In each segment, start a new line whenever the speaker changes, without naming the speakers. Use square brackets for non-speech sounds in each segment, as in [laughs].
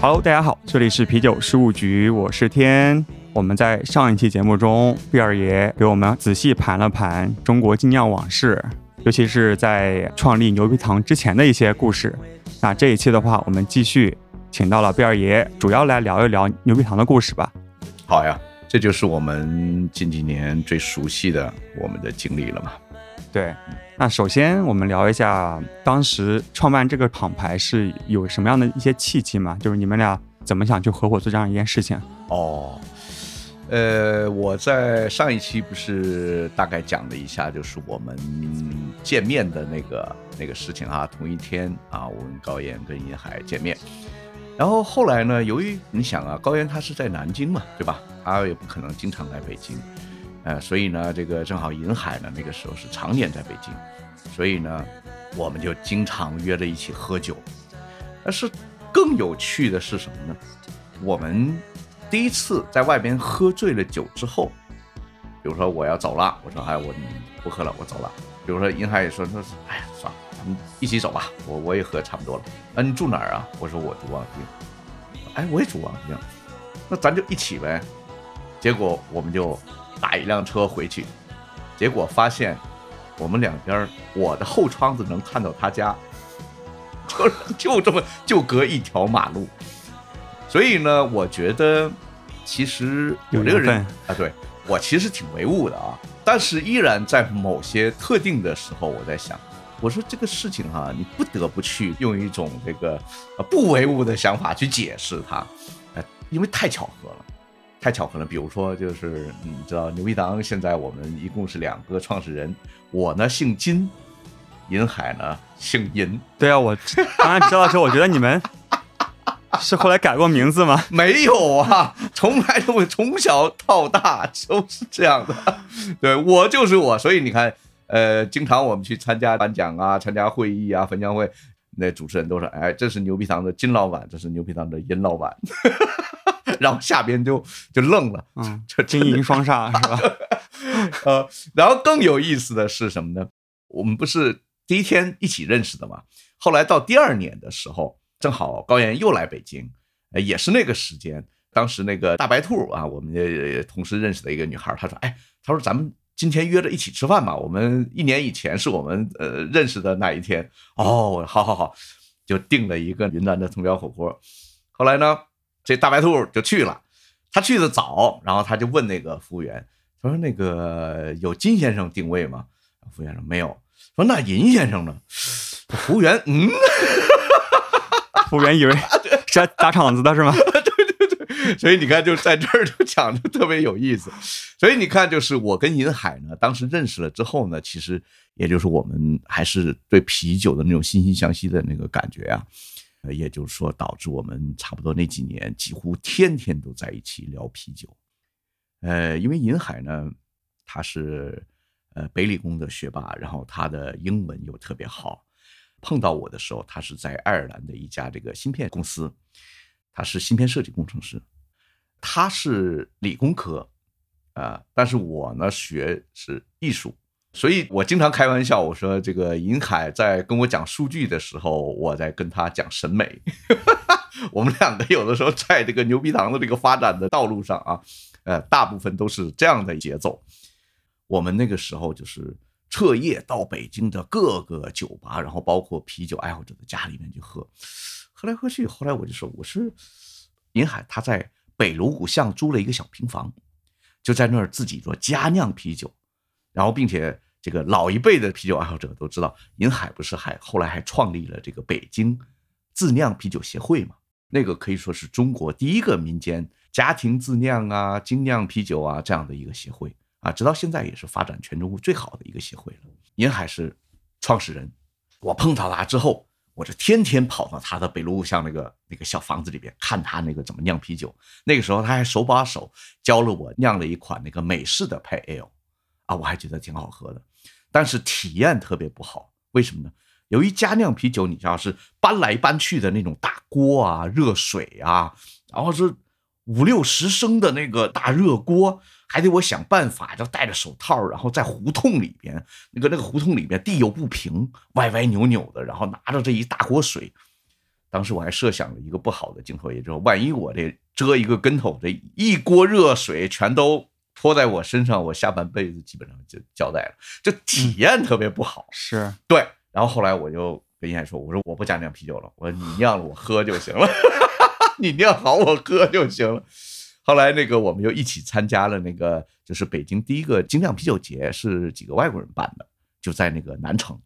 Hello，大家好，这里是啤酒事务局，我是天。我们在上一期节目中，毕二爷给我们仔细盘了盘中国精酿往事，尤其是在创立牛皮糖之前的一些故事。那这一期的话，我们继续请到了贝二爷，主要来聊一聊牛皮糖的故事吧。
好呀，这就是我们近几年最熟悉的我们的经历了嘛。
对，那首先我们聊一下当时创办这个厂牌是有什么样的一些契机嘛？就是你们俩怎么想去合伙做这样一件事情？
哦，呃，我在上一期不是大概讲了一下，就是我们见面的那个那个事情啊，同一天啊，我跟高岩跟银海见面，然后后来呢，由于你想啊，高岩他是在南京嘛，对吧？他也不可能经常来北京。呃，所以呢，这个正好银海呢，那个时候是常年在北京，所以呢，我们就经常约着一起喝酒。但是更有趣的是什么呢？我们第一次在外边喝醉了酒之后，比如说我要走了，我说哎我不喝了，我走了。比如说银海也说说哎呀算了，咱们一起走吧，我我也喝差不多了。那你住哪儿啊？我说我住望京。哎，我也住望京，那咱就一起呗。结果我们就。打一辆车回去，结果发现我们两边我的后窗子能看到他家，就 [laughs] 就这么就隔一条马路，所以呢，我觉得其实有这个人啊，对我其实挺唯物的啊，但是依然在某些特定的时候，我在想，我说这个事情哈，你不得不去用一种这个不唯物的想法去解释它，哎，因为太巧合了。太巧合了，比如说，就是你知道牛皮糖现在我们一共是两个创始人，我呢姓金，银海呢姓银。
对啊，我刚才知道的时候，我觉得你们 [laughs] 是后来改过名字吗？[laughs]
没有啊，[laughs] 从来都从小到大都是这样的。对我就是我，所以你看，呃，经常我们去参加颁奖啊、参加会议啊、分享会，那主持人都说：“哎，这是牛皮糖的金老板，这是牛皮糖的银老板。”然后下边就就愣了，
嗯，这金银双煞是吧？
呃，然后更有意思的是什么呢？我们不是第一天一起认识的嘛？后来到第二年的时候，正好高岩又来北京，也是那个时间。当时那个大白兔啊，我们也同时认识的一个女孩，她说：“哎，她说咱们今天约着一起吃饭嘛？我们一年以前是我们呃认识的那一天。”哦，好好好，就订了一个云南的铜椒火锅。后来呢？这大白兔就去了，他去的早，然后他就问那个服务员，他说：“那个有金先生定位吗？”服务员说：“没有。”说：“那银先生呢？”服务员嗯，[laughs]
服务员以为是来打场子的是吗？[laughs]
对对对，所以你看，就在这儿就讲的特别有意思。所以你看，就是我跟银海呢，当时认识了之后呢，其实也就是我们还是对啤酒的那种惺惺相惜的那个感觉啊。呃，也就是说，导致我们差不多那几年几乎天天都在一起聊啤酒。呃，因为银海呢，他是呃北理工的学霸，然后他的英文又特别好。碰到我的时候，他是在爱尔兰的一家这个芯片公司，他是芯片设计工程师。他是理工科啊，但是我呢学是艺术。所以我经常开玩笑，我说这个银海在跟我讲数据的时候，我在跟他讲审美。[laughs] 我们两个有的时候在这个牛皮糖的这个发展的道路上啊，呃，大部分都是这样的节奏。我们那个时候就是彻夜到北京的各个酒吧，然后包括啤酒爱好者的家里面去喝，喝来喝去。后来我就说，我是银海，他在北锣鼓巷租了一个小平房，就在那儿自己做家酿啤酒，然后并且。这个老一辈的啤酒爱好者都知道，银海不是还后来还创立了这个北京自酿啤酒协会嘛？那个可以说是中国第一个民间家庭自酿啊、精酿啤酒啊这样的一个协会啊，直到现在也是发展全中国最好的一个协会了。您还是创始人，我碰到他之后，我就天天跑到他的北路巷那个那个小房子里边看他那个怎么酿啤酒。那个时候他还手把手教了我酿了一款那个美式的派 ale 啊，我还觉得挺好喝的。但是体验特别不好，为什么呢？由于家酿啤酒，你知道是搬来搬去的那种大锅啊、热水啊，然后是五六十升的那个大热锅，还得我想办法，就戴着手套，然后在胡同里边，那个那个胡同里边地又不平，歪歪扭扭的，然后拿着这一大锅水。当时我还设想了一个不好的镜头，也就是万一我这遮一个跟头，这一锅热水全都泼在我身上，我下半辈子基本上就交代了，就体验特别不好。
是
对，然后后来我就跟严海说：“我说我不加酿啤酒了，我说你酿了我喝就行了，[laughs] 你酿好我喝就行了。”后来那个我们又一起参加了那个就是北京第一个精酿啤酒节，是几个外国人办的，就在那个南城。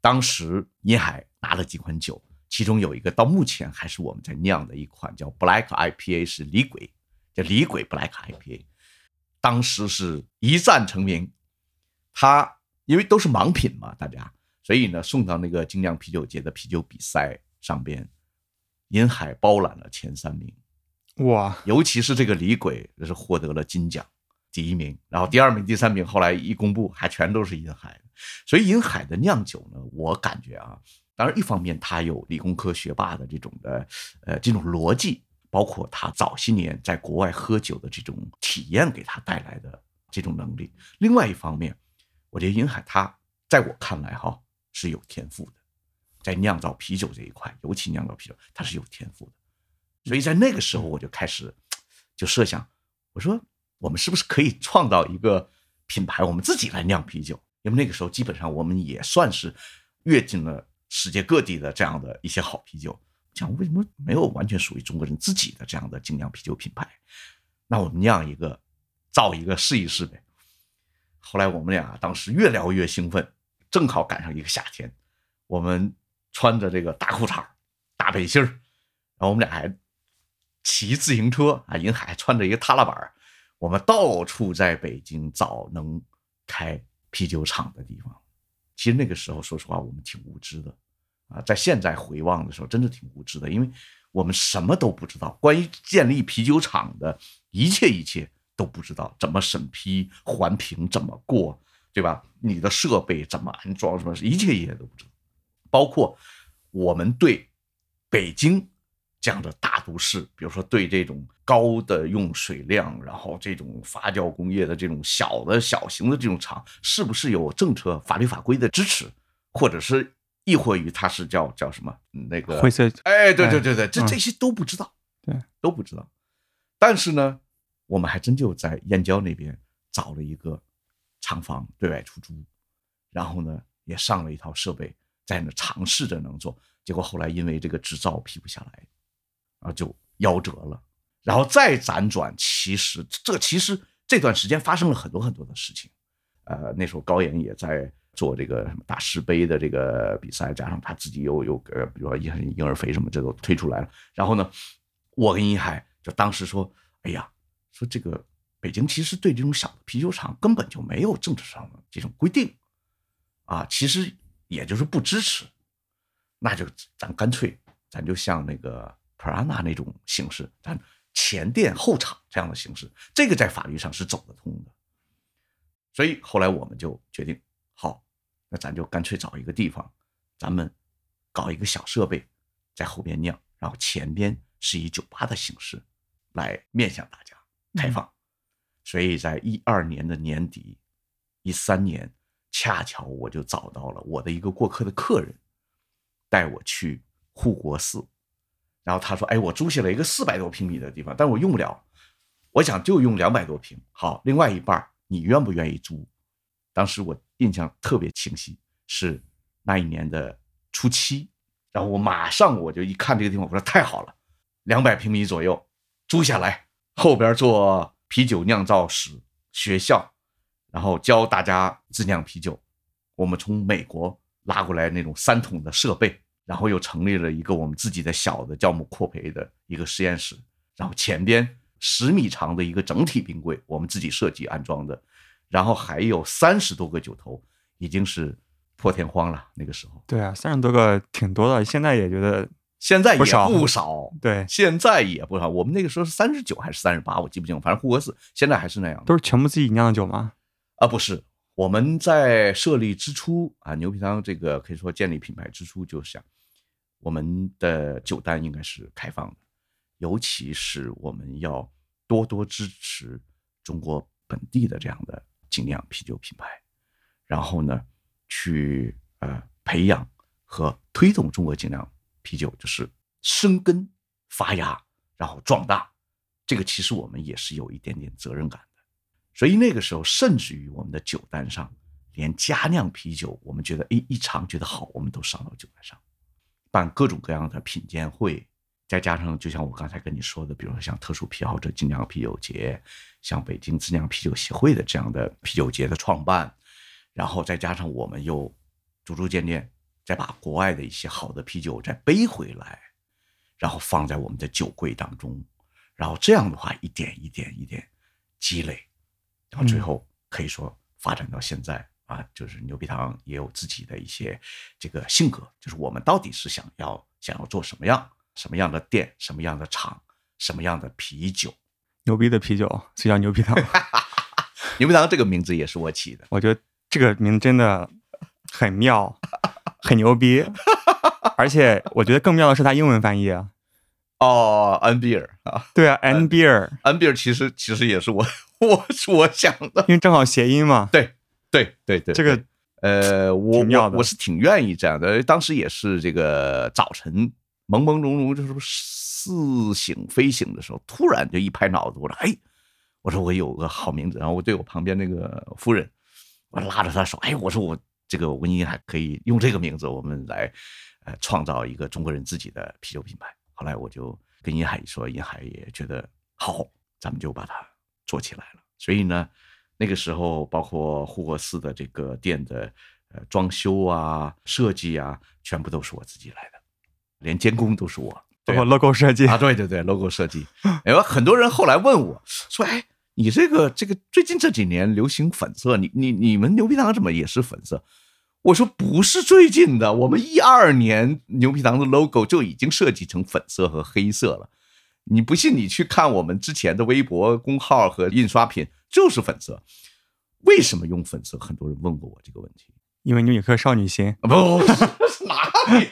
当时银海拿了几款酒，其中有一个到目前还是我们在酿的一款叫 Black IPA，是李鬼，叫李鬼 Black IPA。当时是一战成名，他因为都是盲品嘛，大家，所以呢送到那个精酿啤酒节的啤酒比赛上边，银海包揽了前三名。
哇，
尤其是这个李鬼，是获得了金奖第一名，然后第二名、第三名后来一公布，还全都是银海。所以银海的酿酒呢，我感觉啊，当然一方面他有理工科学霸的这种的呃这种逻辑，包括他早些年在国外喝酒的这种体验给他带来的这种能力；另外一方面，我觉得银海他在我看来哈是有天赋的，在酿造啤酒这一块，尤其酿造啤酒，他是有天赋的。所以在那个时候，我就开始就设想，我说我们是不是可以创造一个品牌，我们自己来酿啤酒？因为那个时候基本上我们也算是跃进了世界各地的这样的一些好啤酒。讲为什么没有完全属于中国人自己的这样的精酿啤酒品牌？那我们酿一个，造一个试一试呗。后来我们俩当时越聊越兴奋，正好赶上一个夏天，我们穿着这个大裤衩、大背心儿，然后我们俩还。骑自行车啊，银海穿着一个踏拉板我们到处在北京找能开啤酒厂的地方。其实那个时候，说实话，我们挺无知的啊。在现在回望的时候，真的挺无知的，因为我们什么都不知道，关于建立啤酒厂的一切一切都不知道，怎么审批、环评怎么过，对吧？你的设备怎么安装，什么一切一切都不知道，包括我们对北京。这样的大都市，比如说对这种高的用水量，然后这种发酵工业的这种小的小型的这种厂，是不是有政策、法律法规的支持，或者是亦或于它是叫叫什么那个
灰色？
哎，对对对对，这这些都不知道，
对，
都不知道。但是呢，我们还真就在燕郊那边找了一个厂房对外出租，然后呢也上了一套设备，在那尝试着能做，结果后来因为这个执照批不下来。啊就夭折了，然后再辗转，其实这其实这段时间发生了很多很多的事情。呃，那时候高岩也在做这个什么大师杯的这个比赛，加上他自己又又呃，比如说婴婴儿肥什么，这都推出来了。然后呢，我跟一海就当时说，哎呀，说这个北京其实对这种小的啤酒厂根本就没有政治上的这种规定，啊，其实也就是不支持，那就咱干脆咱就像那个。Prana 那种形式，咱前店后厂这样的形式，这个在法律上是走得通的。所以后来我们就决定，好，那咱就干脆找一个地方，咱们搞一个小设备在后边酿，然后前边是以酒吧的形式来面向大家开放。所以在一二年的年底，一三年，恰巧我就找到了我的一个过客的客人，带我去护国寺。然后他说：“哎，我租下了一个四百多平米的地方，但是我用不了。我想就用两百多平。好，另外一半你愿不愿意租？当时我印象特别清晰，是那一年的初七。然后我马上我就一看这个地方，我说太好了，两百平米左右租下来，后边做啤酒酿造室、学校，然后教大家自酿啤酒。我们从美国拉过来那种三桶的设备。”然后又成立了一个我们自己的小的酵母扩培的一个实验室，然后前边十米长的一个整体冰柜，我们自己设计安装的，然后还有三十多个酒头，已经是破天荒了。那个时候，
对啊，三十多个挺多的，现在也觉得
现在也不 [laughs]
少，对，
现在也不少。我们那个时候是三十九还是三十八，我记不清，反正护国寺现在还是那样，
都是全部自己酿的酒吗？
啊，不是，我们在设立之初啊，牛皮糖这个可以说建立品牌之初就想，我们的酒单应该是开放的，尤其是我们要多多支持中国本地的这样的精酿啤酒品牌，然后呢，去呃培养和推动中国精酿啤酒，就是生根发芽，然后壮大。这个其实我们也是有一点点责任感的。所以那个时候，甚至于我们的酒单上，连佳酿啤酒，我们觉得哎一尝觉得好，我们都上到酒单上，办各种各样的品鉴会，再加上就像我刚才跟你说的，比如说像特殊癖好者精酿啤酒节，像北京自酿啤酒协会的这样的啤酒节的创办，然后再加上我们又逐逐渐渐再把国外的一些好的啤酒再背回来，然后放在我们的酒柜当中，然后这样的话一点一点一点积累。然后最后可以说发展到现在啊，就是牛皮糖也有自己的一些这个性格，就是我们到底是想要想要做什么样什么样的店，什么样的厂，什么样的啤酒，
牛逼的啤酒，所以叫牛皮糖。[laughs]
牛皮糖这个名字也是我起的，
我觉得这个名字真的很妙，很牛逼，[laughs] 而且我觉得更妙的是它英文翻译啊。
哦，N beer 啊，
对啊，N beer，N
beer 其实其实也是我 [laughs] 我我想的，
因为正好谐音嘛。
对对对对，
这个
呃，我我我是挺愿意这样的。当时也是这个早晨朦朦胧胧，就是似醒非醒的时候，突然就一拍脑子，我说：“哎，我说我有个好名字。”然后我对我旁边那个夫人，我拉着她手：“哎，我说我这个温妮还可以用这个名字，我们来呃创造一个中国人自己的啤酒品牌。”后来我就跟银海说，银海也觉得好，咱们就把它做起来了。所以呢，那个时候包括护国寺的这个店的呃装修啊、设计啊，全部都是我自己来的，连监工都是我，
包括 logo 设计
啊，对对对，logo 设计。哎，很多人后来问我说：“哎，你这个这个最近这几年流行粉色，你你你们牛皮糖怎么也是粉色？”我说不是最近的，我们一二年牛皮糖的 logo 就已经设计成粉色和黑色了。你不信，你去看我们之前的微博公号和印刷品，就是粉色。为什么用粉色？很多人问过我这个问题。
因为你有颗少女心。
不，哪里？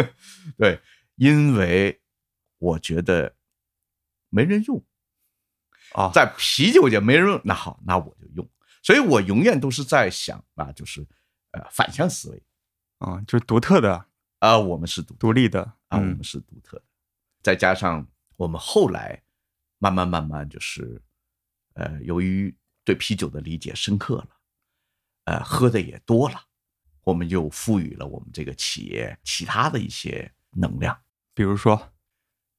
[laughs] 对，因为我觉得没人用
啊，
在啤酒界没人用，那好，那我就用。所以我永远都是在想啊，就是呃反向思维
啊，就是独特的
啊，我们是独
独立的
啊，我们是独特的。再加上我们后来慢慢慢慢就是呃，由于对啤酒的理解深刻了，呃，喝的也多了，我们就赋予了我们这个企业其他的一些能量，
比如说，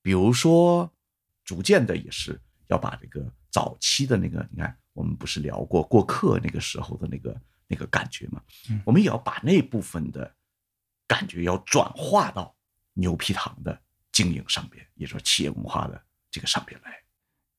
比如说，逐渐的也是要把这个早期的那个，你看。我们不是聊过过客那个时候的那个那个感觉吗？我们也要把那部分的感觉要转化到牛皮糖的经营上边，也就是企业文化的这个上边来。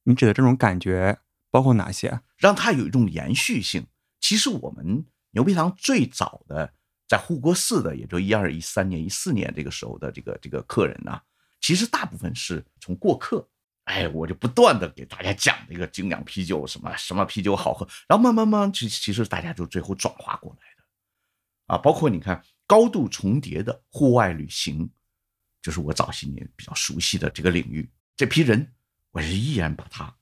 你指的这种感觉包括哪些？
让它有一种延续性。其实我们牛皮糖最早的在护国寺的，也就一二一三年、一四年这个时候的这个这个客人呢，其实大部分是从过客。哎，我就不断的给大家讲这个精酿啤酒，什么什么啤酒好喝，然后慢慢慢，其其实大家就最后转化过来的，啊，包括你看高度重叠的户外旅行，就是我早些年比较熟悉的这个领域，这批人，我是依然把它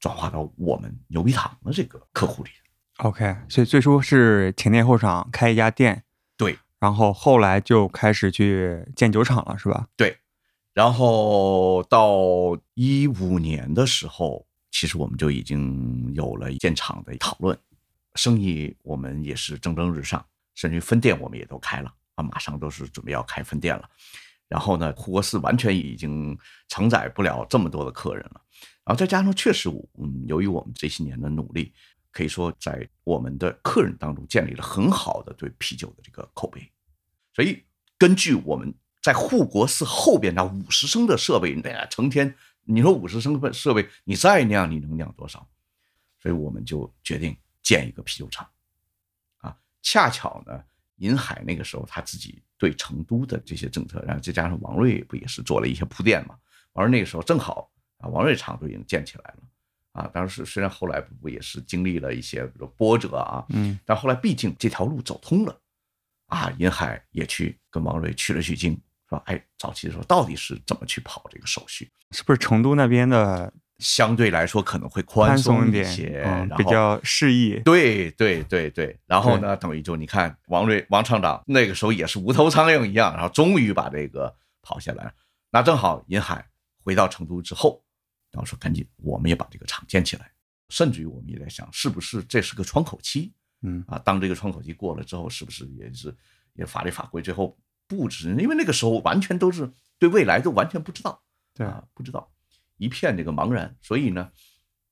转化到我们牛皮糖的这个客户里。
OK，所以最初是前店后厂开一家店，
对，
然后后来就开始去建酒厂了，是吧？
对。然后到一五年的时候，其实我们就已经有了建厂的讨论，生意我们也是蒸蒸日上，甚至分店我们也都开了啊，马上都是准备要开分店了。然后呢，护国寺完全已经承载不了这么多的客人了。然后再加上确实，嗯，由于我们这些年的努力，可以说在我们的客人当中建立了很好的对啤酒的这个口碑。所以根据我们。在护国寺后边那五十升的设备，那成天，你说五十升的设备，你再酿，你能酿多少？所以我们就决定建一个啤酒厂，恰巧呢，银海那个时候他自己对成都的这些政策，然后再加上王瑞不也是做了一些铺垫嘛？王瑞那个时候正好啊，王瑞厂都已经建起来了，啊。当时虽然后来不也是经历了一些比如波折啊，
嗯
但后来毕竟这条路走通了，啊，银海也去跟王瑞取了取经，说，哎，早期的时候到底是怎么去跑这个手续？
是不是成都那边的
相对来说可能会宽
宽
松
松一，
些，
嗯，
然
比较适宜？
对对对对，然后呢，等于就你看王瑞王厂长那个时候也是无头苍蝇一样，然后终于把这个跑下来了。那正好银海回到成都之后，然后说赶紧我们也把这个厂建起来，甚至于我们也在想，是不是这是个窗口期
嗯
啊？当这个窗口期过了之后，是不是也是也法律法规最后布置？因为那个时候完全都是对未来都完全不知道。
对，
啊，不知道，一片这个茫然。所以呢，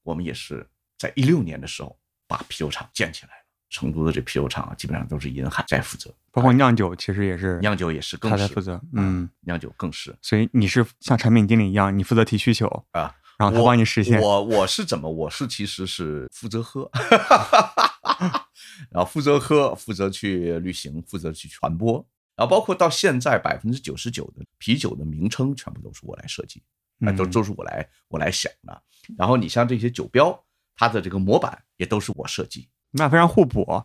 我们也是在一六年的时候把啤酒厂建起来了。成都的这啤酒厂啊，基本上都是银海在负责，
包括酿酒其实也是
酿酒也是更是
他在负责，嗯，
酿酒更是
所以你是像产品经理一样，你负责提需求，
啊。
然后他帮你实现。
我我是怎么？我是其实是负责喝，[laughs] 然后负责喝，负责去旅行，负责去传播，然后包括到现在百分之九十九的啤酒的名称全部都是我来设计，啊，都
嗯
都是我来我来想的。然后你像这些酒标，它的这个模板也都是我设计。
那非常互补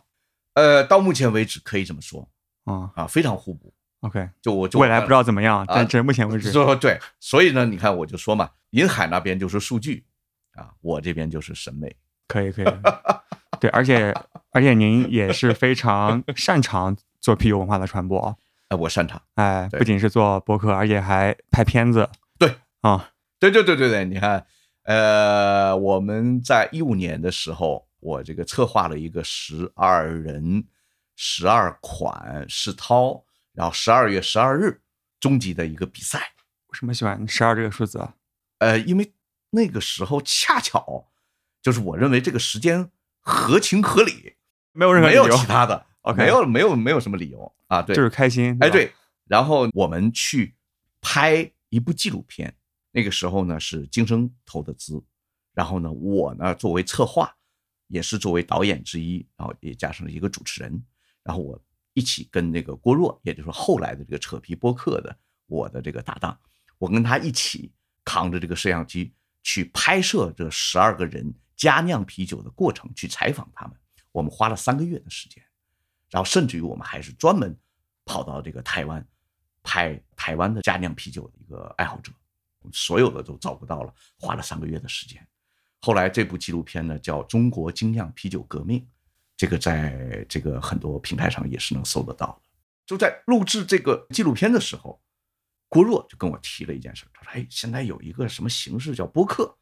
呃，到目前为止可以这么说
啊。
啊，非常互补。
OK，
就我就
未来不知道怎么样，
啊
但是目前为止，[laughs]
说对，所以呢，你看我就说嘛，银海那边就是数据啊，我这边就是审美。
可以可以。[laughs] 对，而且而且您也是非常擅长做啤酒文化的传播，
哎，我擅长。
哎，不仅是做博客，而且还拍片子。
对
啊，
对对对对对，你看，呃，我们在一五年的时候，我这个策划了一个十二人、十二款世涛，然后十二月十二日终极的一个比赛。
为什么喜欢十二这个数字啊？
呃，因为那个时候恰巧就是我认为这个时间合情合理，
没有任何
没有其他的
OK
没有没有没有什么理由啊，对，
就是开心。
哎，对，然后我们去拍一部纪录片，那个时候呢是金生投的资，然后呢我呢作为策划，也是作为导演之一，然后也加上了一个主持人，然后我一起跟那个郭若，也就是后来的这个扯皮播客的我的这个搭档，我跟他一起扛着这个摄像机去拍摄这十二个人佳酿啤酒的过程，去采访他们，我们花了三个月的时间。然后甚至于我们还是专门跑到这个台湾拍台湾的佳酿啤酒的一个爱好者，所有的都找不到了，花了三个月的时间。后来这部纪录片呢叫《中国精酿啤酒革命》，这个在这个很多平台上也是能搜得到的。就在录制这个纪录片的时候，郭若就跟我提了一件事，他说：“哎，现在有一个什么形式叫播客。”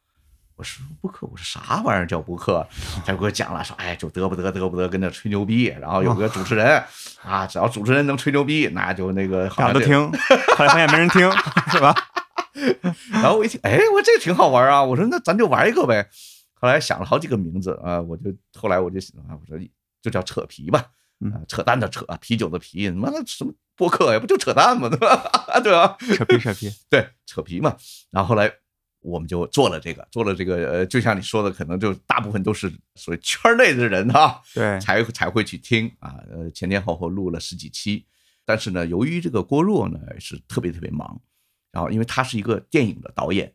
我说播客，我说啥玩意儿叫播客？他就给我讲了，说哎，就得不得得不得，跟那吹牛逼，然后有个主持人啊，只要主持人能吹牛逼，那就那个好像
都听，后来发现没人听，[laughs] 是吧？[laughs]
然后我一听，哎，我这个挺好玩啊！我说那咱就玩一个呗。后来想了好几个名字啊，我就后来我就想啊，我说就叫扯皮吧，扯淡的扯，啤酒的啤，他妈的什么播客呀，不就扯淡吗？对吧？对吧？
扯皮扯皮，[laughs]
对，扯皮嘛。然后后来我们就做了这个，做了这个，呃，就像你说的，可能就大部分都是所谓圈内的人哈、
对，
才才会去听啊，呃，前前后后录了十几期，但是呢，由于这个郭若呢是特别特别忙，然后因为他是一个电影的导演，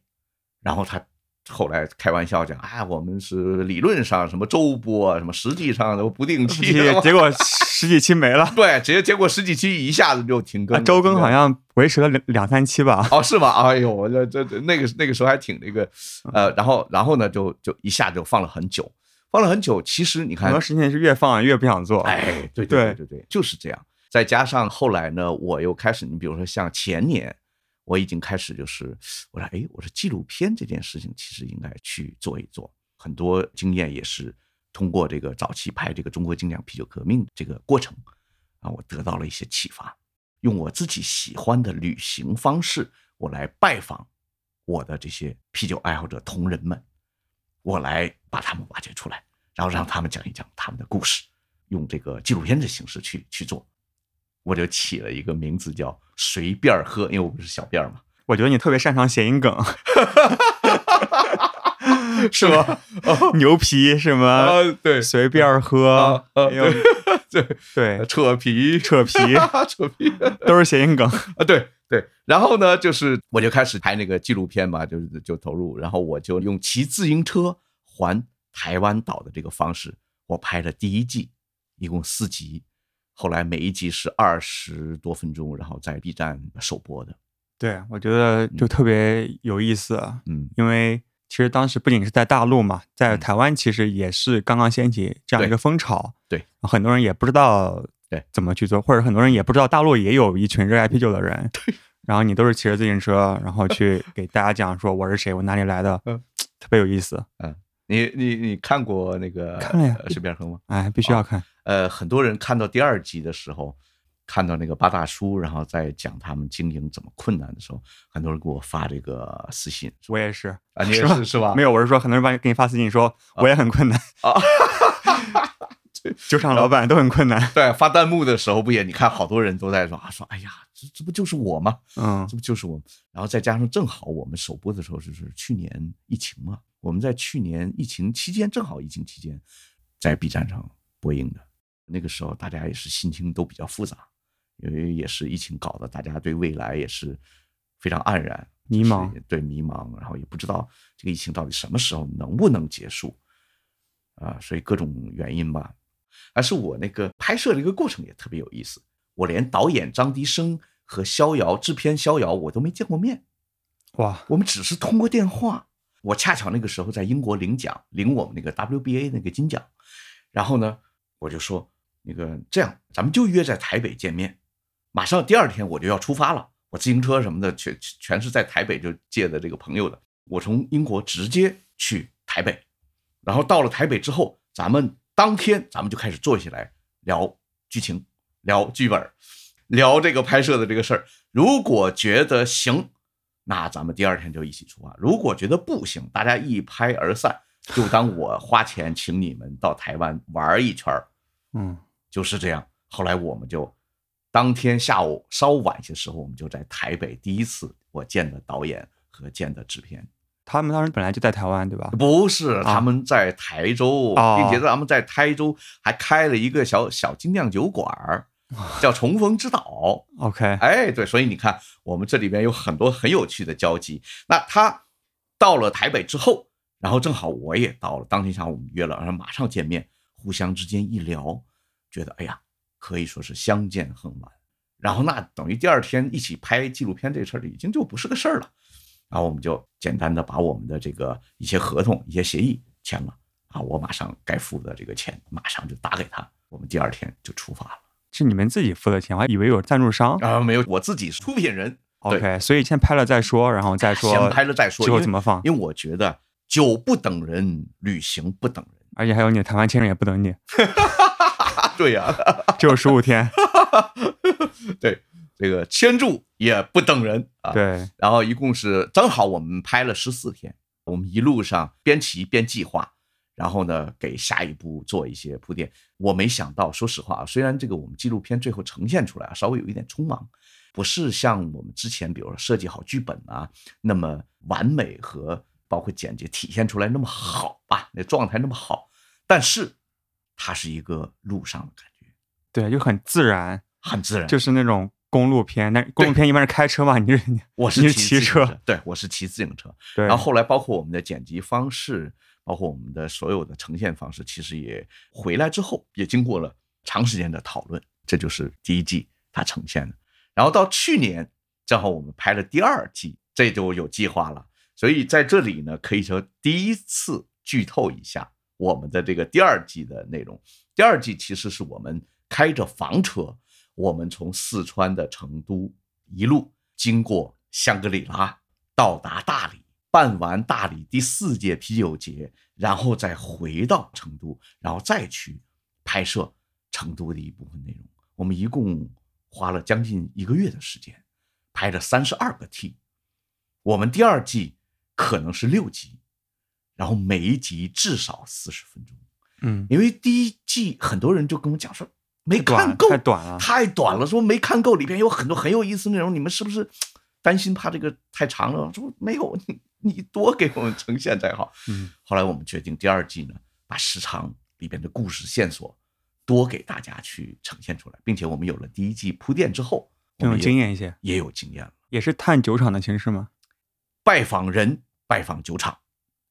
然后他后来开玩笑讲，啊，我们是理论上什么周播，什么实际上都不定期，
结结果十几期没了，[laughs]
对，结结果十几期一下子就停更
啊，周更好像维持了两两三期吧。
哦，是吧？哎呦，我这这这那个那个时候还挺那个，呃，然后然后呢，就就一下就放了很久，放了很久。其实你看
很多，事情是越放越不想做。
哎，对
对
对对对，就是这样。再加上后来呢，我又开始，你比如说像前年，我已经开始就是我说，哎，我说纪录片这件事情其实应该去做一做，很多经验也是通过这个早期拍这个中国精酿啤酒革命这个过程啊，我得到了一些启发，用我自己喜欢的旅行方式，我来拜访我的这些啤酒爱好者同仁们，我来把他们挖掘出来，然后让他们讲一讲他们的故事，用这个纪录片的形式去去做。我就起了一个名字叫“随便喝”，因为我不是小便儿嘛，
我觉得你特别擅长谐音梗，[laughs]
是吧？[laughs]
牛皮什么
啊，对
随便喝 [laughs]
对，
对，
扯皮，
扯皮
扯皮
都是谐音梗。
啊，对对。然后呢，就是我就开始拍那个纪录片嘛，就是就投入，然后我就用骑自行车环台湾岛的这个方式，我拍了第一季，一共四集，后来每一集是二十多分钟，然后在 B 站首播的。
对，我觉得就特别有意思，
嗯，
因为其实当时不仅是在大陆嘛，在
嗯。
台湾其实也是刚刚掀起这样一个风潮，
对，
很多人也不知道
对。
怎么去做，或者很多人也不知道大陆也有一群热爱啤酒的人，对，然后你都是骑着自行车，然后去给大家讲说我是谁，我哪里来的，
嗯，
特别有意思，
你你你看过那个
看了呀
呃水边河吗？
哎，必须要看，
呃，很多人看到第二集的时候，看到那个八大叔，然后在讲他们经营怎么困难的时候，很多人给我发这个私信
我也是，
啊，你也 [laughs]
是吧
是是吧？
没有，我是说很多人把给你发私信说我也很困难，
啊，[laughs]
酒厂老板都很困难，
对，发弹幕的时候不也？你看好多人都在说啊，说哎呀，这这不就是我吗？
嗯
这不就是我？然后再加上正好我们首播的时候就是去年疫情嘛，我们在去年疫情期间，正好疫情期间在 B 站上播映的。那个时候大家也是心情都比较复杂，因为也是疫情搞得大家对未来也是非常黯然、
迷茫
对迷茫，然后也不知道这个疫情到底什么时候能不能结束啊，所以各种原因吧。而是我那个拍摄的一个过程也特别有意思，我连导演张迪生和逍遥制片逍遥我都没见过面，
哇，
我们只是通过电话。我恰巧那个时候在英国领奖，领我们那个 WBA 那个金奖，然后呢，我就说那个这样，咱们就约在台北见面。马上第二天我就要出发了，我自行车什么的全全是在台北就借的这个朋友的。我从英国直接去台北，然后到了台北之后，咱们当天咱们就开始坐下来聊剧情，聊剧本，聊这个拍摄的这个事儿。如果觉得行，那咱们第二天就一起出发；如果觉得不行，大家一拍而散，就当我花钱请你们到台湾玩一圈儿
嗯，
就是这样。后来我们就当天下午稍晚些时候，我们就在台北第一次我见的导演和见的制片。
他们当时本来就在台湾对吧？
不是，他们在台州，
哦
并且他们在台州还开了一个小小精酿酒馆儿，[laughs] 叫重逢之岛。
OK，
哎，对，所以你看，我们这里边有很多很有趣的交集。那他到了台北之后，然后正好我也到了，当天下午我们约了，然后马上见面，互相之间一聊，觉得哎呀，可以说是相见恨晚。然后那等于第二天一起拍纪录片这事儿已经就不是个事儿了。然后我们就简单的把我们的这个一些合同、一些协议签了啊，我马上该付的这个钱马上就打给他，我们第二天就出发了。
是你们自己付的钱，我还以为有赞助商。
啊，没有，我自己是出品人
，OK，所以先拍了再说，然后再说
先拍了再说，
最后怎么放，
因为我觉得酒不等人，旅行不等人。
而且还有你的台湾签证也不等你，[laughs]
对呀、
只有十五天。[laughs]
对，这个签注也不等人啊。，
对，
然后一共是正好我们拍了十四天，我们一路上边骑边计划，然后呢给下一步做一些铺垫。我没想到，说实话啊，虽然这个我们纪录片最后呈现出来啊，稍微有一点匆忙，不是像我们之前比如说设计好剧本啊那么完美和包括剪辑体现出来那么好吧，那状态那么好，但是它是一个路上的感觉，
对，就很自然，
很自然。
就是那种公路片。那公路片一般是开车嘛，你是
我是骑
车，
对我是骑自行车。
对，
然后后来包括我们的剪辑方式，包括我们的所有的呈现方式，其实也回来之后也经过了长时间的讨论，这就是第一季它呈现的。然后到去年，正好我们拍了第二季，这就有计划了。所以在这里呢，可以说第一次剧透一下我们的这个第二季的内容。第二季其实是我们开着房车，我们从四川的成都一路经过香格里拉，到达大理，办完大理第四届啤酒节，然后再回到成都，然后再去拍摄成都的一部分内容。我们一共花了将近一个月的时间，拍了三十二个 T。我们第二季可能是六集，然后每一集至少四十分钟。
嗯，
因为第一季很多人就跟我讲说没看够，
太短了
太短了，说没看够，里边有很多很有意思内容，你们是不是担心怕这个太长了？说没有，你你多给我们呈现才好。
嗯，
后来我们决定第二季呢，把时长里边的故事线索多给大家去呈现出来，并且我们有了第一季铺垫之后，
更有经验一些，
也有经验了。
也是探酒厂的形式吗？
拜访人，拜访酒厂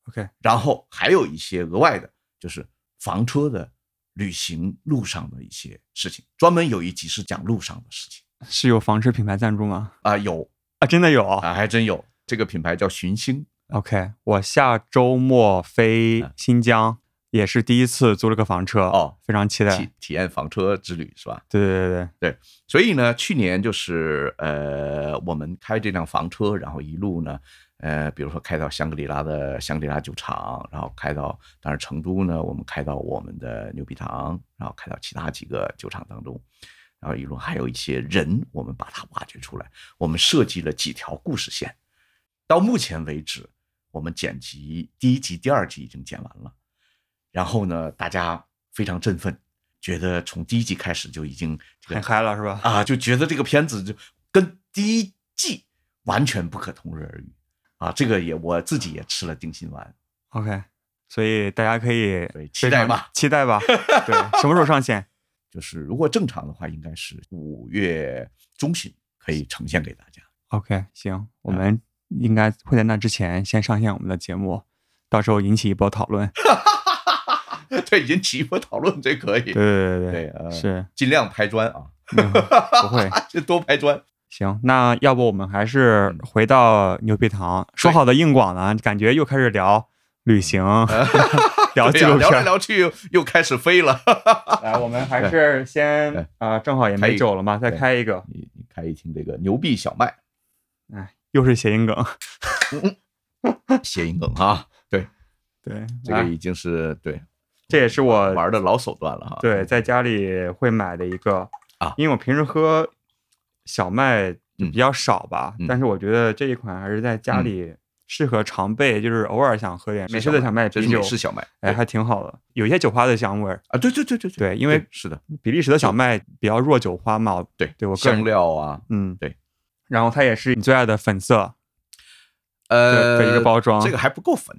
，OK，
然后还有一些额外的，就是房车的旅行路上的一些事情，专门有一集是讲路上的事情
是有房车品牌赞助吗？
啊、有
啊，真的有。
啊，还真有。这个品牌叫寻星
，OK，我下周末飞新疆，也是第一次租了个房车
哦，
非常期待。
体体验房车之旅是吧？
对对对对对，
所以呢，去年就是呃，我们开这辆房车，然后一路呢，呃，比如说开到香格里拉的香格里拉酒厂，然后开到当然成都呢，我们开到我们的牛皮糖，然后开到其他几个酒厂当中，然后一路还有一些人，我们把它挖掘出来，我们设计了几条故事线。到目前为止，我们剪辑第一集、第二集已经剪完了，然后呢，大家非常振奋，觉得从第一集开始就已经这个
很嗨了是吧？
啊，就觉得这个片子就跟第一季完全不可同日而语啊！这个也我自己也吃了定心丸
，OK，所以大家可以
期待吧，
期待吧。对，什么时候上线？[laughs]
就是如果正常的话，应该是五月中旬可以呈现给大家。
OK，行，我们应该会在那之前先上线我们的节目，到时候引起一波讨论。[laughs]
对，引起一波讨论，这可以。
对对对
对呃
是，
尽量拍砖啊，
嗯不会。[laughs]
就多拍砖。
行，那要不我们还是回到牛皮糖，说好的硬广呢？感觉又开始聊旅行，[laughs] 聊纪录
对呀聊来。聊去又又开始飞了。
来，我们还是先
对
啊，正好也没酒了嘛，再开一个。
你你开一听这个牛逼小麦
哎，又是谐音梗。[laughs]
谐音梗啊，对，
对，
这个已经是对
这也是我
玩的老手段了哈。
对，在家里会买的一个
啊
因为我平时喝小麦比较少吧，
嗯
但是我觉得这一款还是在家里适合常备，就是偶尔想喝点美式的小麦
美式小麦，
哎，还挺好的，有一些酒花的香味儿。
啊，对对对对
对因为
是的，
比利时的小麦比较弱酒花嘛，
对
对我个人
香料啊，
嗯，
对。
然后它也是你最爱的粉色
呃
的一个包装，
这个还不够粉。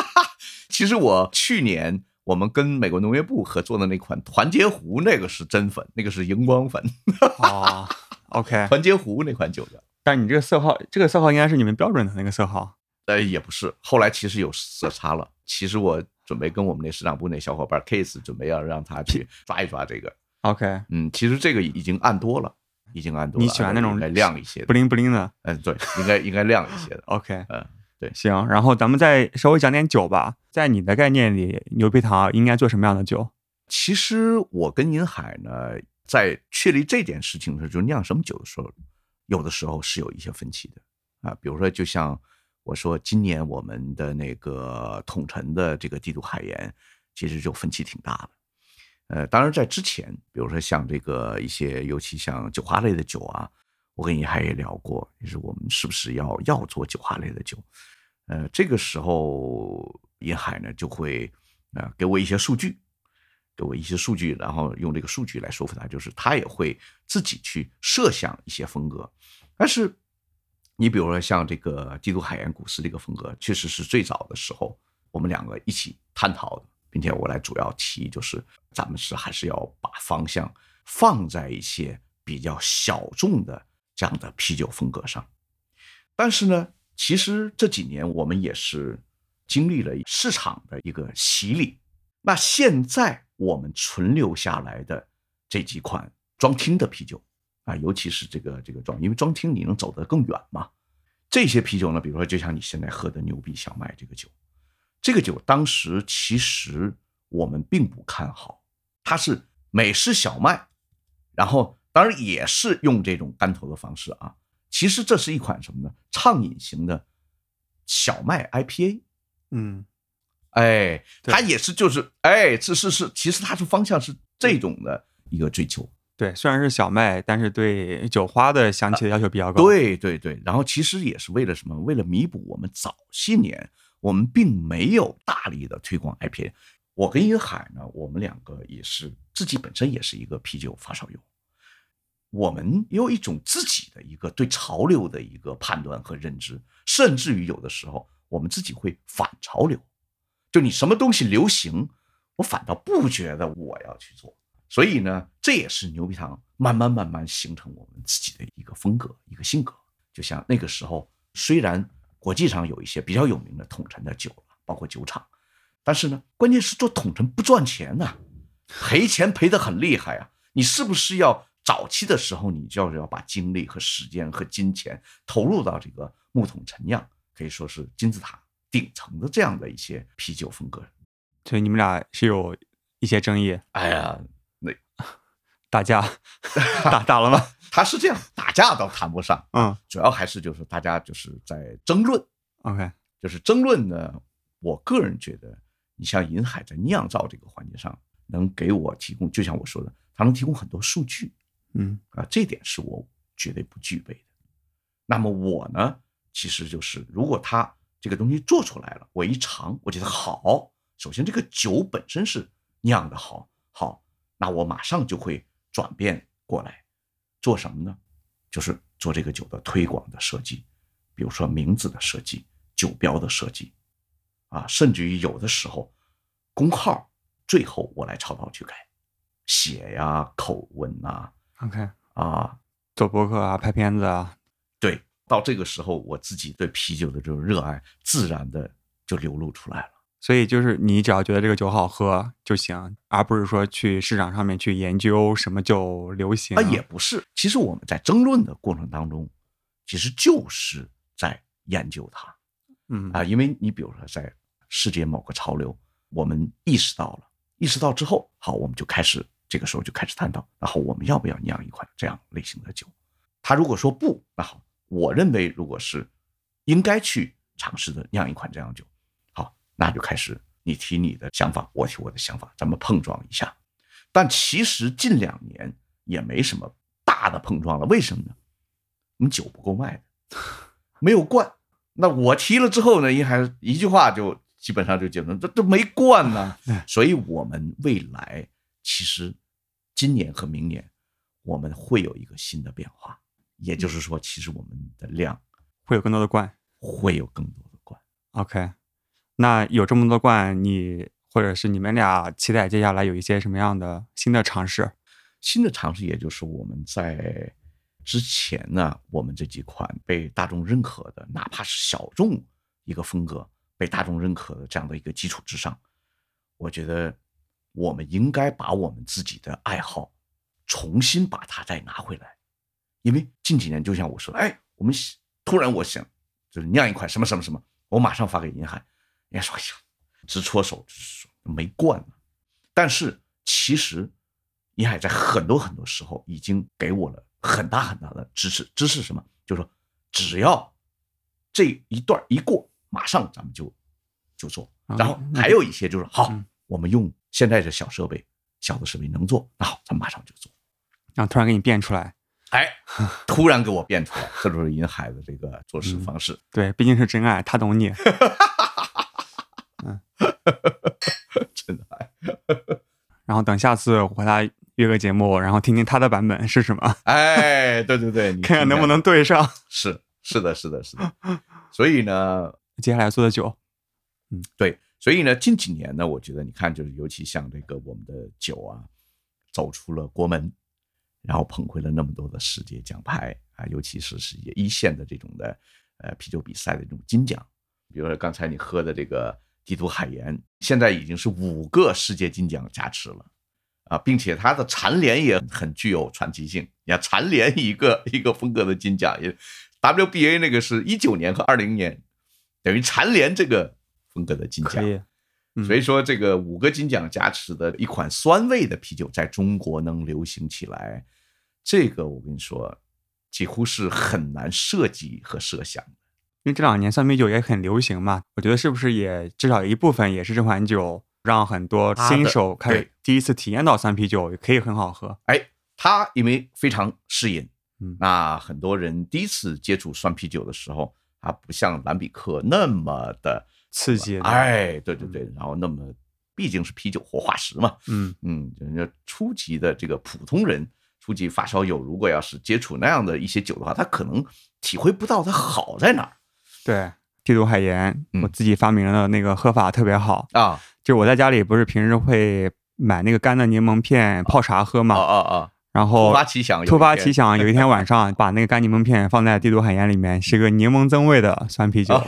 [laughs] 其实我去年我们跟美国农业部合作的那款团结湖，那个是真粉，那个是荧光粉，[laughs]
哦，OK。
团结湖那款酒的。
但你这个色号，这个色号应该是你们标准的那个色号。
呃，也不是，后来其实有色差了。其实我准备跟我们那市场部那小伙伴 Case 准备要让他去抓一抓这个。
OK，
嗯，其实这个已经暗多了，已经按多了。
你喜欢那种
亮一些的
不。灵不灵的。
嗯，对，应该应该亮一些的。[laughs]
OK，
嗯，对
行，然后咱们再稍微讲点酒吧。在你的概念里，牛皮糖应该做什么样的酒？
其实我跟银海呢，在确立这件事情的时候，就酿什么酒的时候，有的时候是有一些分歧的啊。比如说，就像我说，今年我们的那个统陈的这个帝都海盐，其实就分歧挺大的。呃，当然在之前，比如说像这个一些，尤其像酒花类的酒啊，我跟银海也聊过，就是我们是不是要要做酒花类的酒？呃，这个时候银海呢就会啊、呃给我一些数据，给我一些数据，然后用这个数据来说服他，就是他也会自己去设想一些风格。但是你比如说像这个基督海盐古斯这个风格，确实是最早的时候我们两个一起探讨的，并且我来主要提就是咱们是还是要把方向放在一些比较小众的这样的啤酒风格上。但是呢，其实这几年我们也是经历了市场的一个洗礼。那现在我们存留下来的这几款装听的啤酒啊，尤其是这个这个装，因为装听你能走得更远嘛。这些啤酒呢，比如说就像你现在喝的牛逼小麦这个酒，这个酒当时其实我们并不看好，它是美式小麦，然后当然也是用这种干头的方式啊。其实这是一款什么呢？畅饮型的小麦 IPA。
嗯，
哎，它也是就是哎，是是是，其实它是方向是这种的一个追求。
对，虽然是小麦，但是对酒花的香气的要求比较高。，
对对对，然后其实也是为了什么？为了弥补我们早些年我们并没有大力的推广 IPA。我跟于海呢，我们两个也是自己本身也是一个啤酒发烧友，我们有一种自己的一个对潮流的一个判断和认知，甚至于有的时候我们自己会反潮流，就你什么东西流行，我反倒不觉得我要去做。所以呢，这也是牛皮糖慢慢慢慢形成我们自己的一个风格、一个性格。就像那个时候，虽然国际上有一些比较有名的统陈的酒了，包括酒厂。但是呢，关键是做统称不赚钱呐、赔钱赔得很厉害啊！你是不是要早期的时候，你就要要把精力和时间和金钱投入到这个木桶陈酿，可以说是金字塔顶层的这样的一些啤酒风格。
所以你们俩是有一些争议，
哎呀，那
打架 [laughs] 打打了吗？
他是这样，打架倒谈不上，
嗯
主要还是就是大家就是在争论
，，OK，
就是争论呢。我个人觉得，你像银海在酿造这个环节上，能给我提供，就像我说的，它能提供很多数据
嗯
啊，这点是我绝对不具备的。那么我呢，其实就是如果他这个东西做出来了，我一尝，我觉得好，首先这个酒本身是酿的好，好，那我马上就会转变过来，做什么呢？就是做这个酒的推广的设计，比如说名字的设计、酒标的设计，啊，甚至于有的时候工号最后我来操刀去改，写呀、口吻呐、
，OK，
啊，
做博客啊，拍片子啊，
对，到这个时候我自己对啤酒的这种热爱，自然的就流露出来了。
所以就是你只要觉得这个酒好喝就行，而不是说去市场上面去研究什么酒流行
啊，也不是，其实我们在争论的过程当中，其实就是在研究它。
嗯
啊，因为你比如说在世界某个潮流，我们意识到了，意识到之后，好，我们就开始这个时候就开始探讨，然后我们要不要酿一款这样类型的酒？他如果说不，那好，我认为如果是应该去尝试的酿一款这样酒，好，那就开始你提你的想法，我提我的想法，咱们碰撞一下。但其实近两年也没什么大的碰撞了，为什么呢？我们酒不够卖的，没有灌。那我提了之后呢，一还一句话就基本上就结论，这这没灌呢。[laughs] 所以我们未来其实今年和明年我们会有一个新的变化，也就是说，其实我们的量
会有更多的罐。
会有更多的灌。
OK，那有这么多罐，你或者是你们俩期待接下来有一些什么样的新的尝试？
新的尝试，也就是我们在之前呢，我们这几款被大众认可的，哪怕是小众一个风格被大众认可的这样的一个基础之上，我觉得我们应该把我们自己的爱好重新把它再拿回来，因为近几年就像我说，哎，我们突然我想就是酿一款什么什么什么，我马上发给银海，人家说哎呀，直戳手，没惯呢。但是其实银海在很多很多时候已经给我了很大很大的支持。支持什么？就是说只要这一段一过，马上咱们就就做。
啊
然后还有一些就是好
嗯，
我们用现在的小设备、小的设备能做，那好，咱们马上就做。
然后突然给你变出来，
哎，突然给我变出来，这就是银海的这个做事方式。
对，毕竟是真爱，他懂你。[laughs] [laughs]
真的爱，[laughs]
然后等下次我和他约个节目，然后听听他的版本是什么，
哎，对对对，你 [laughs]
看看能不能对上。
是是的，是的，是的。所以呢，
接下来做的酒。
嗯对，所以呢，近几年呢，我觉得你看，就是尤其像这个我们的酒啊，走出了国门，然后捧回了那么多的世界奖牌啊，尤其是世界一线的这种的呃啤酒比赛的这种金奖，比如说刚才你喝的这个帝都海盐，现在已经是五个世界金奖加持了。啊，并且它的蝉联也很具有传奇性。你看蝉联一个一个风格的金奖，也 WBA 那个是一九年和二零年，等于蝉联这个风格的金奖。
嗯
所以说，这个五个金奖加持的一款酸味的啤酒，在中国能流行起来，这个我跟你说，几乎是很难设计和设想的。
因为这两年酸啤酒也很流行嘛，我觉得是不是也至少有一部分也是这款酒让很多新手开始第一次体验到酸啤酒，也可以很好喝。
哎，它因为非常适应，
嗯
那很多人第一次接触酸啤酒的时候，它不像蓝比克那么的
刺激的
哎，对对对，然后那么毕竟是啤酒活化石嘛，
嗯，
嗯，人家初级的这个普通人，初级发烧友，如果要是接触那样的一些酒的话，他可能体会不到它好在哪儿
对，帝都海盐，
嗯
我自己发明的那个喝法特别好，
啊
就我在家里不是平时会买那个干的柠檬片泡茶喝
啊
嘛，
啊啊啊！
然后
突发奇想有一
突发
天
奇想，有一天晚上把那个干柠檬片放在帝都海盐里面，是个柠檬增味的酸啤酒，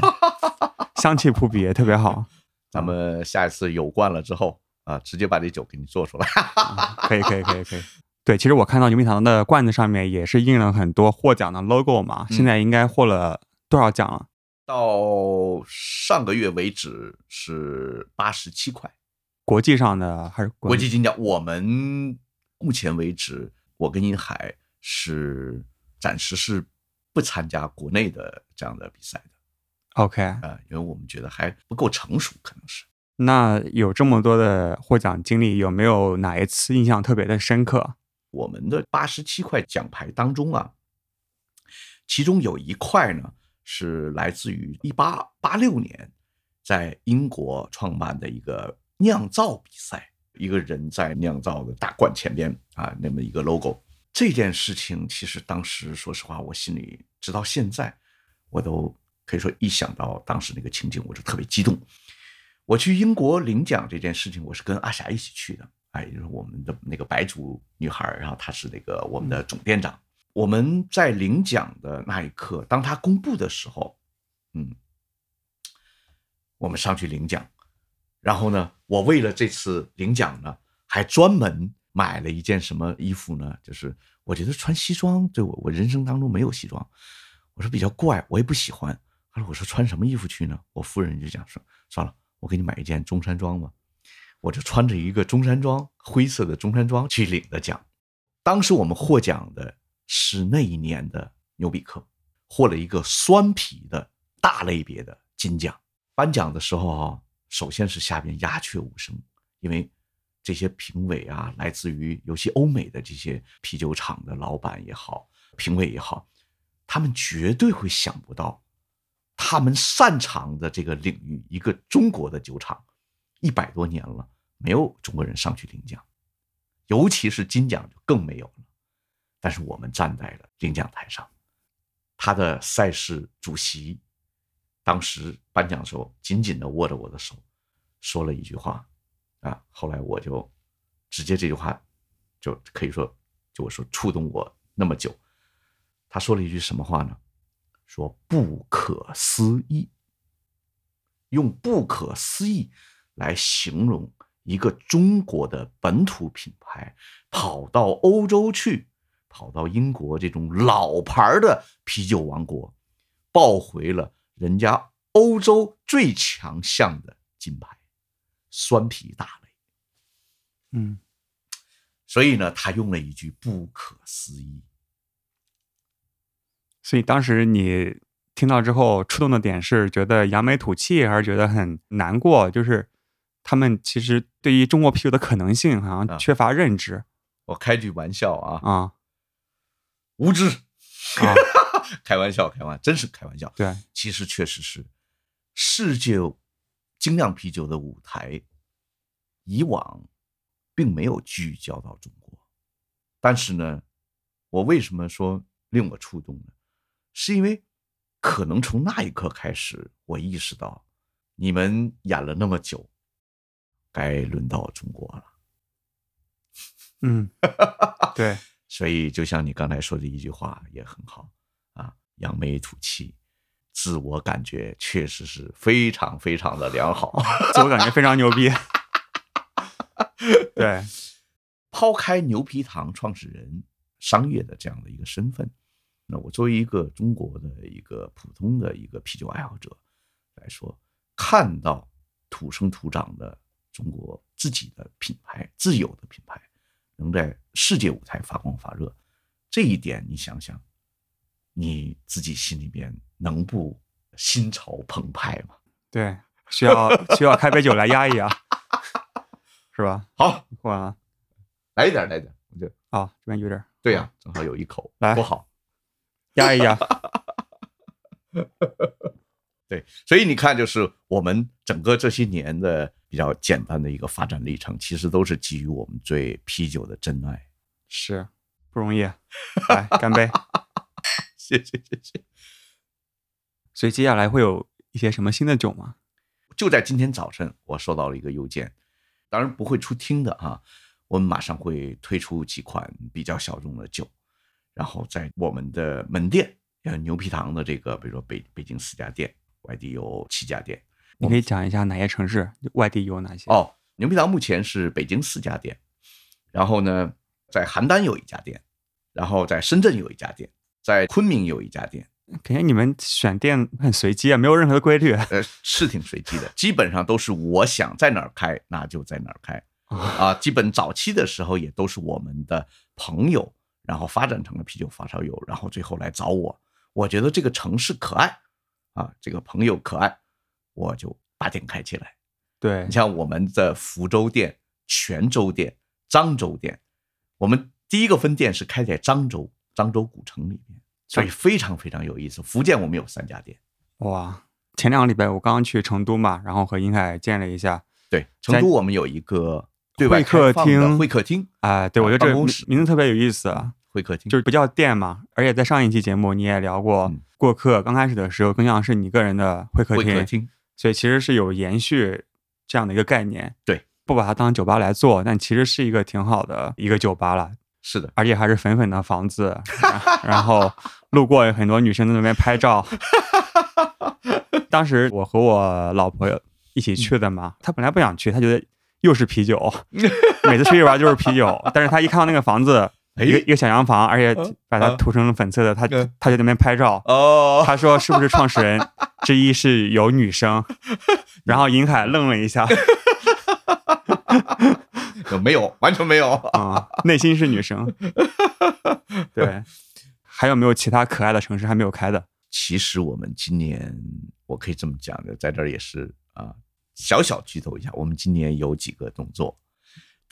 [laughs] 香气扑鼻，特别好。[laughs]
咱们下一次有罐了之后啊，直接把这酒给你做出来。
可以可以可以可以。对，其实我看到牛皮糖的罐子上面也是印了很多获奖的 logo 嘛，现在应该获了多少奖了？
到上个月为止是八十七块，
国际上的还是
国际金奖？我们目前为止，我跟银海是暂时是不参加国内的这样的比赛的。
OK，
啊，因为我们觉得还不够成熟，可能是。
那有这么多的获奖经历，有没有哪一次印象特别的深刻？
我们的八十七块奖牌当中啊，其中有一块呢是来自于一八八六年在英国创办的一个酿造比赛，一个人在酿造的大罐前边啊，那么一个 logo。这件事情其实当时说实话，我心里直到现在我都可以说一想到当时那个情景，我就特别激动。我去英国领奖这件事情，我是跟阿霞一起去的。哎，就是我们的那个白族女孩，然后她是那个我们的总店长。我们在领奖的那一刻，当他公布的时候，嗯，我们上去领奖，然后呢，我为了这次领奖呢，还专门买了一件什么衣服呢？就是我觉得穿西装对我，我人生当中没有西装，我说比较怪，我也不喜欢。他说我说穿什么衣服去呢？我夫人就讲说，算了，我给你买一件中山装吧。我就穿着一个中山装，灰色的中山装去领的奖。当时我们获奖的是那一年的牛比克，获了一个酸啤的大类别的金奖。颁奖的时候啊，首先是下边鸦雀无声，因为这些评委啊，来自于尤其欧美的这些啤酒厂的老板也好，评委也好，他们绝对会想不到，他们擅长的这个领域，一个中国的酒厂，一百多年了。没有中国人上去领奖，尤其是金奖就更没有了。但是我们站在了领奖台上，他的赛事主席当时颁奖的时候紧紧的握着我的手，说了一句话，啊，后来我就直接这句话就可以说，就我说触动我那么久。他说了一句什么话呢？说不可思议，用不可思议来形容。一个中国的本土品牌跑到欧洲去，跑到英国这种老牌的啤酒王国，抱回了人家欧洲最强项的金牌——酸啤大类。
嗯，
所以呢，他用了一句“不可思议”。
所以当时你听到之后触动的点是觉得扬眉吐气，还是觉得很难过？就是。他们其实对于中国啤酒的可能性好像缺乏认知。
我开句玩笑啊
啊，
无知
啊，[laughs]
开玩笑，开玩笑，真是开玩笑。
对，
其实确实是世界精酿啤酒的舞台，以往并没有聚焦到中国。但是呢，我为什么说令我触动呢？是因为可能从那一刻开始，我意识到你们演了那么久。该轮到中国了，
嗯，对，
所以就像你刚才说的一句话也很好啊，扬眉吐气，自我感觉确实是非常非常的良好，[laughs]
自我感觉非常牛逼。[laughs] 对，
抛开牛皮糖创始人商业的这样的一个身份，那我作为一个中国的一个普通的一个啤酒爱好者来说，看到土生土长的。中国自己的品牌，自有的品牌，能在世界舞台发光发热，这一点你想想，你自己心里面能不心潮澎湃吗？
对，需要需要开杯酒来压一压，是吧？
好，
完了，
来一点，来一点，我就
啊，这边有点，
对呀、啊，正好有一口，
来
多好，
压一压。[laughs]
对，所以你看，就是我们整个这些年的比较简单的一个发展历程，其实都是基于我们对啤酒的真爱。
是不容易，[laughs] 来干杯！
谢谢谢谢。
所以接下来会有一些什么新的酒吗？
就在今天早晨，我收到了一个邮件，当然不会出厅的啊。我们马上会推出几款比较小众的酒，然后在我们的门店，呃，牛皮糖的这个，比如说北北京四家店。外地有七家店，
你可以讲一下哪些城市，外地有哪些？
哦，牛皮糖目前是北京四家店，然后呢，在邯郸有一家店，然后在深圳有一家店，在昆明有一家店。
感觉你们选店很随机啊，没有任何的规律。
呃，是挺随机的，基本上都是我想在哪儿开，那就在哪儿开。啊，基本早期的时候也都是我们的朋友，然后发展成了啤酒发烧友，然后最后来找我。我觉得这个城市可爱，啊，这个朋友可爱，我就把店开起来。
对。
你像我们的福州店、泉州店、漳州店，我们第一个分店是开在漳州，漳州古城里面，所以非常非常有意思。福建我们有三家店，
哇，前两个礼拜我刚刚去成都嘛，然后和英海见了一下。
对，成都我们有一个对外
会客厅
会客厅，
啊，对，我觉得这个名字特别有意思啊，
会客厅。
就是不叫店嘛，而且在上一期节目你也聊过
嗯，
过客刚开始的时候更像是你个人的会客厅，
会客厅，
所以其实是有延续这样的一个概念。
对，
不把它当酒吧来做，但其实是一个挺好的一个酒吧了，
是的，
而且还是粉粉的房子，然后路过有很多女生在那边拍照。[laughs] 当时我和我老婆一起去的嘛，她本来不想去，她觉得又是啤酒，[laughs] 每次出去玩就是啤酒。但是她一看到那个房子，
哎
一个一个小洋房，而且把它涂成了粉色的，她
嗯
她就在那边拍照。
哦，[laughs]
他说是不是创始人之一是有女生？[laughs] 然后银海愣了一下，[laughs]
没有，完全没有。
啊、内心是女生。对，还有没有其他可爱的城市还没有开的？
其实我们今年，我可以这么讲的，在这儿也是啊，小小剧透一下，我们今年有几个动作，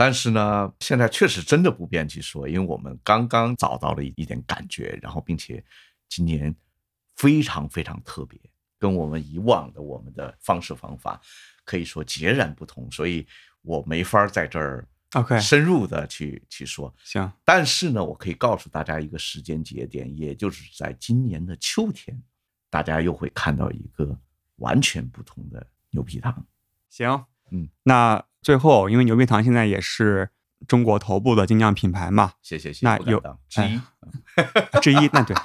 但是呢，现在确实真的不便去说，因为我们刚刚找到了一点感觉，然后并且今年非常非常特别，跟我们以往的我们的方式方法可以说截然不同，所以我没法在这儿
OK
深入的去去说。
行，
但是呢，我可以告诉大家一个时间节点，也就是在今年的秋天，大家又会看到一个完全不同的牛皮糖。
行，
嗯，
那最后，因为牛皮糖现在也是中国头部的精酿品牌嘛，
谢谢谢谢，
那有
之一，
之一，那对，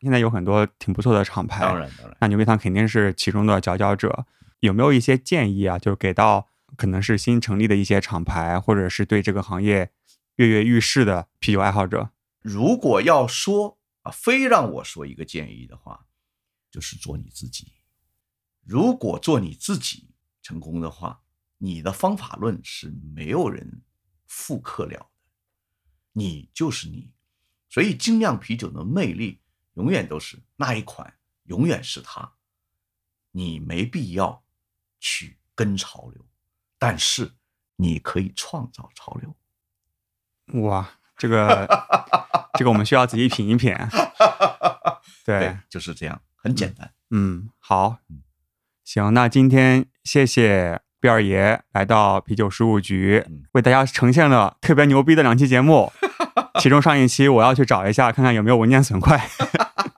现在有很多挺不错的厂牌，
当然当然。
那牛皮糖肯定是其中的佼佼者。有没有一些建议啊？就是给到可能是新成立的一些厂牌，或者是对这个行业跃跃欲试的啤酒爱好者？
如果要说啊，非让我说一个建议的话，就是做你自己。如果做你自己成功的话，你的方法论是没有人复刻了的，你就是你。所以精酿啤酒的魅力永远都是那一款，永远是它。你没必要去跟潮流，但是你可以创造潮流。
哇，这个这个我们需要仔细品一品。[laughs] 对，
就是这样，很简单。
嗯，好，行，那今天谢谢毕二爷来到啤酒十五局
嗯，
为大家呈现了特别牛逼的两期节目。[laughs] 其中上一期我要去找一下，看看有没有文件损坏。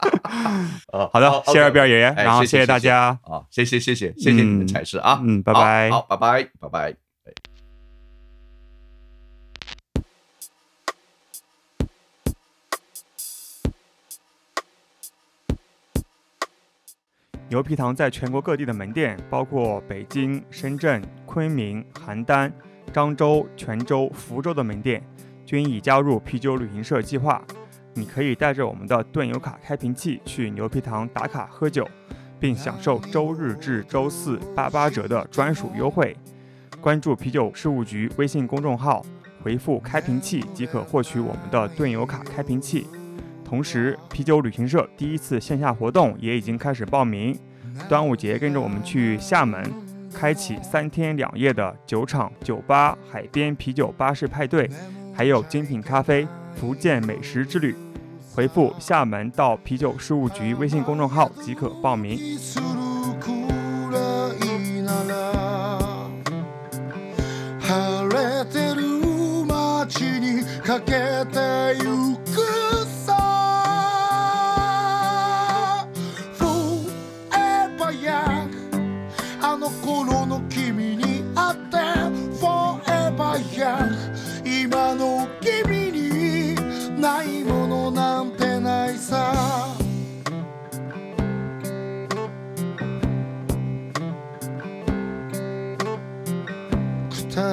[laughs]
哦 [laughs]
好的，谢谢毕二爷，
哎
然后
谢谢
大家。
啊，谢谢谢谢谢谢你们
嗯
才是啊，
嗯拜拜
好，拜拜拜拜。
牛皮糖在全国各地的门店，包括北京、深圳、昆明、邯郸、漳州、泉州、福州的门店，均已加入啤酒旅行社计划。你可以带着我们的盾游卡开瓶器去牛皮糖打卡喝酒，并享受周日至周四八八折的专属优惠。关注啤酒事务局微信公众号，回复“开瓶器”即可获取我们的盾游卡开瓶器。同时，啤酒旅行社第一次线下活动也已经开始报名。端午节跟着我们去厦门，开启三天两夜的酒厂、酒吧、海边啤酒巴士派对，还有精品咖啡、福建美食之旅。回复“厦门”到啤酒事务局微信公众号即可报名。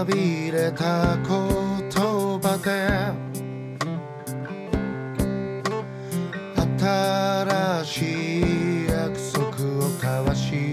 さびれた言葉で新しい約束を交わし